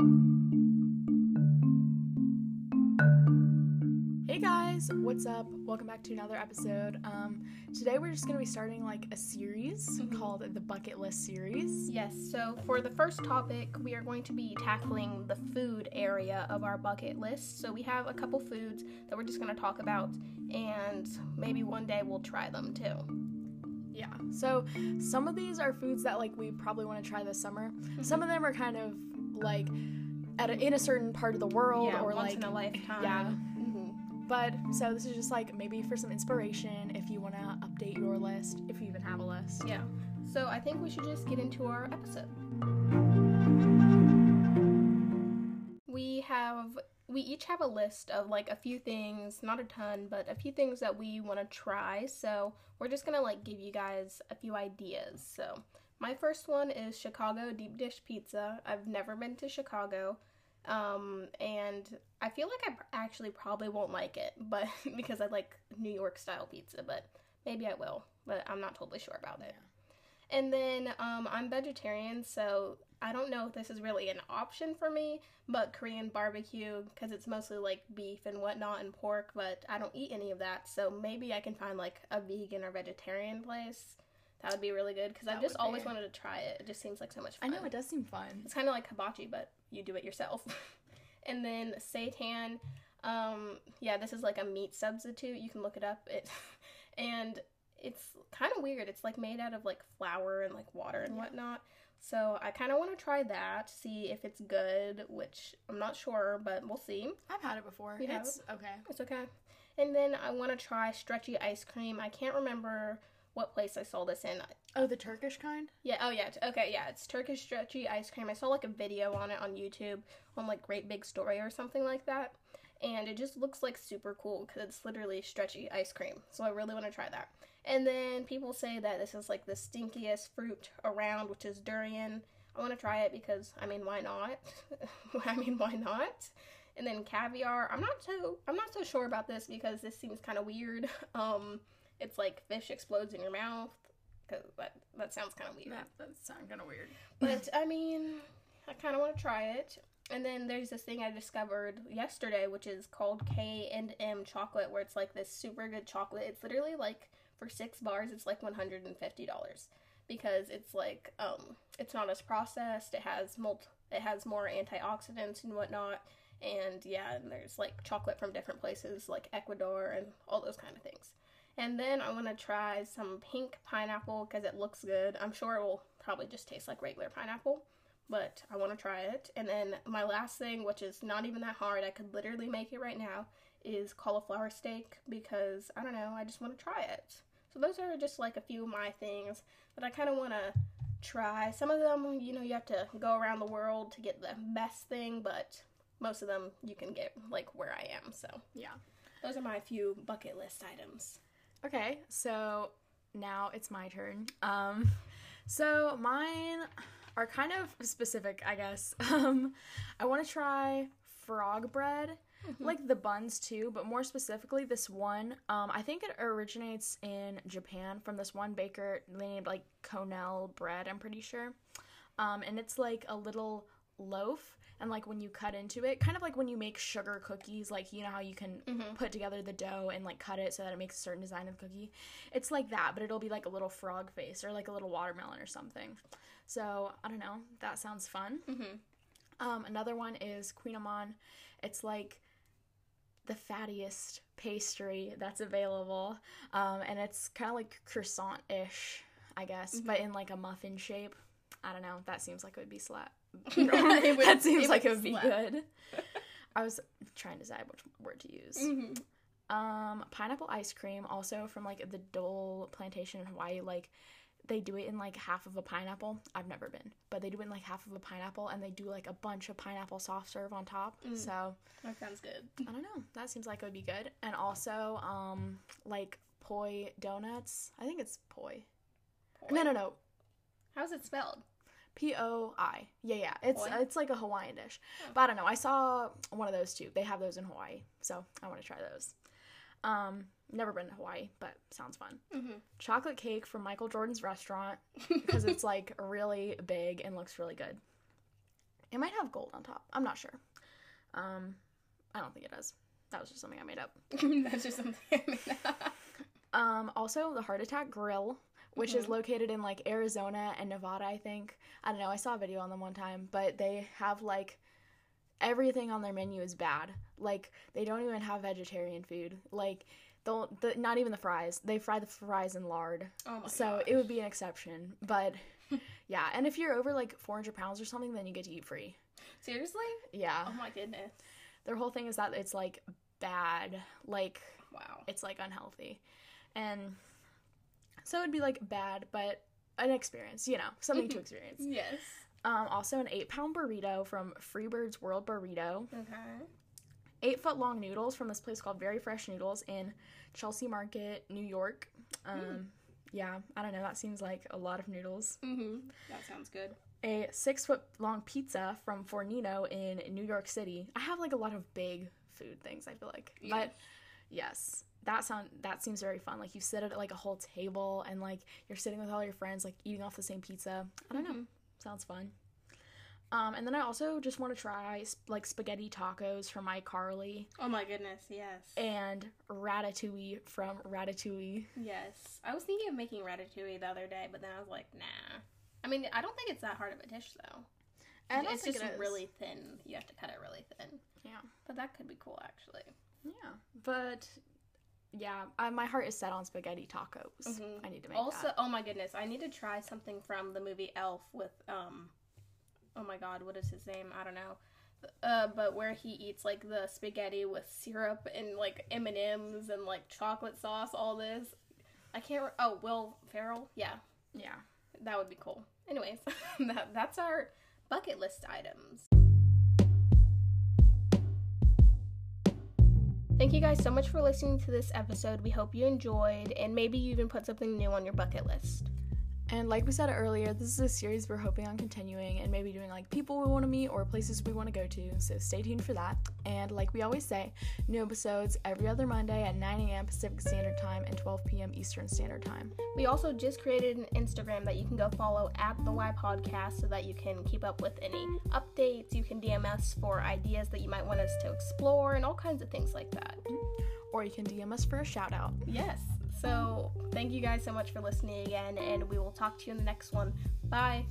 Hey guys, what's up? Welcome back to another episode. Um, today we're just gonna be starting like a series Mhm. called the Bucket List Series. Yes, so for the first topic, we are going to be tackling the food area of our bucket list. So we have a couple foods that we're just going to talk about, and maybe one day we'll try them too. Yeah. So some of these are foods that like we probably want to try this summer. Some of them are kind of like at a, in a certain part of the world yeah, or once like in a lifetime. yeah. Mhm. But so this is just like maybe for some inspiration if you want to update your list, if you even have a list. Yeah. So I think we should just get into our episode. We have we each have a list of like a few things, not a ton, but a few things that we want to try. So we're just gonna like give you guys a few ideas. So my first one is Chicago deep dish pizza. I've never been to Chicago. Um, and I feel like I actually probably won't like it, but because I like New York style pizza, but maybe I will, but I'm not totally sure about it. And then um, I'm vegetarian, so I don't know if this is really an option for me, but Korean barbecue, because it's mostly like beef and whatnot and pork, but I don't eat any of that, so maybe I can find like a vegan or vegetarian place. That would be really good because I've just always be. wanted to try it. It just seems like so much fun. I know it does seem fun. It's kind of like hibachi, but you do it yourself. and then seitan, um, yeah, this is like a meat substitute. You can look it up. It and it's kind of weird. It's like made out of like flour and like water and Yeah. whatnot. So I kind of want to try that, see if it's good, which I'm not sure, but we'll see. I've had it before. You have? it's okay. It's okay. And then I want to try stretchy ice cream. I can't remember what place I saw this in. Oh, the Turkish kind? Yeah, oh yeah, okay, yeah, it's Turkish stretchy ice cream. I saw like a video on it on YouTube on like Great Big Story or something like that. And it just looks like super cool because it's literally stretchy ice cream. So I really want to try that. And then people say that this is like the stinkiest fruit around, which is durian. I want to try it because I mean, why not? I mean, why not? And then caviar. I'm not so I'm not so sure about this because this seems kind of weird. Um, it's like fish explodes in your mouth. Cause that that sounds kind of weird. That that sounds kind of weird. But I mean, I kind of want to try it. And then there's this thing I discovered yesterday, which is called K and M chocolate, where it's like this super good chocolate. It's literally like for six bars, it's like one hundred and fifty dollars because it's like um, it's not as processed. It has mult, it has more antioxidants and whatnot. And yeah, and there's like chocolate from different places like Ecuador and all those kind of things. And then I want to try some pink pineapple because it looks good. I'm sure it will probably just taste like regular pineapple, but I want to try it. And then my last thing, which is not even that hard, I could literally make it right now, is cauliflower steak because I don't know, I just want to try it. So those are just like a few of my things that I kind of want to try. Some of them, you know, you have to go around the world to get the best thing, but most of them you can get like where I am. So Yeah. those are my few bucket list items. Okay, so now it's my turn. Um, so mine are kind of specific, I guess. Um, I want to try frog bread, like the buns too, but more specifically this one. Um, I think it originates in Japan from this one baker named like Konel Bread. I'm pretty sure. Um, and it's like a little loaf and like when you cut into it kind of like when you make sugar cookies like you know how you can Mhm. put together the dough and like cut it so that it makes a certain design of cookie? It's like that but it'll be like a little frog face or like a little watermelon or something. So i don't know. That sounds fun. Mm-hmm. um, another one is kouign-amann it's like the fattiest pastry that's available um, and it's kind of like croissant-ish i guess but in like a muffin shape. I don't know. That seems like it would be slap would- that seems it like it would be good i was trying to decide which word to use Mm-hmm. um pineapple ice cream also from like the dole plantation in hawaii like they do it in like half of a pineapple i've never been but they do it in like half of a pineapple and they do like a bunch of pineapple soft serve on top Mm. so That sounds good. I don't know. That seems like it would be good. And also, um, like poi donuts. I think it's poi. No, no, no. How's it spelled? P O I. Yeah, yeah. It's it's like a Hawaiian dish. Oh. But I don't know. I saw one of those too. They have those in Hawaii, so I want to try those. Um, never been to Hawaii, but sounds fun. Mm-hmm. Chocolate cake from Michael Jordan's restaurant because it's like really big and looks really good. It might have gold on top. I'm not sure. Um, I don't think it does. That was just something I made up. That's just something I made up. Um, also, the Heart Attack Grill, which is Mhm. located in like Arizona and Nevada, I think. I don't know. I saw a video on them one time, but they have like everything on their menu is bad. Like they don't even have vegetarian food. Like they'll the, not even the fries. They fry the fries in lard. Oh my so gosh. it would be an exception. But yeah, and if you're over like 400 pounds or something, then you get to eat free. Seriously? Yeah, Oh my goodness. their whole thing is that it's like bad. Like Wow. it's like unhealthy and so it'd be like bad but an experience you know something to experience Yes. um, also an eight pound burrito from freebird's world burrito Okay. eight foot long noodles from this place called very fresh noodles in chelsea market new york um, yeah i don't know that seems like a lot of noodles Mm-hmm. That sounds good. a six foot long pizza from fornino in new york city i have like a lot of big food things i feel like Yeah. but yes that sound that seems very fun like you sit at like a whole table and like you're sitting with all your friends like eating off the same pizza i don't know Mhm. sounds fun um, and then I also just want to try like spaghetti tacos from iCarly Oh my goodness, yes. and ratatouille from Ratatouille. yes. I was thinking of making ratatouille the other day, but then I was like, nah. I mean, I don't think it's that hard of a dish though. And it's just it really thin. You have to cut it really thin. Yeah. But that could be cool actually. Yeah, but yeah, I, my heart is set on spaghetti tacos. Mhm. I need to make Also, that. oh my goodness, I need to try something from the movie Elf with um oh my god, what is his name? I don't know. Uh, but where he eats like the spaghetti with syrup and like M and M's and like chocolate sauce, all this. I can't. Re- oh, Will Ferrell. Yeah, Yeah. that would be cool. Anyways, that that's our bucket list items. Thank you guys so much for listening to this episode. We hope you enjoyed, and maybe you even put something new on your bucket list. And like we said earlier, this is a series we're hoping on continuing and maybe doing like people we want to meet or places we want to go to. So stay tuned for that. And like we always say, new episodes every other Monday at 9 a.m. Pacific Standard Time and 12 p.m. Eastern Standard Time. We also just created an Instagram that you can go follow at the Y Podcast so that you can keep up with any updates. You can DM us for ideas that you might want us to explore and all kinds of things like that. Or you can DM us for a shout out. Yes. So thank you guys so much for listening again, and we will talk to you in the next one. Bye.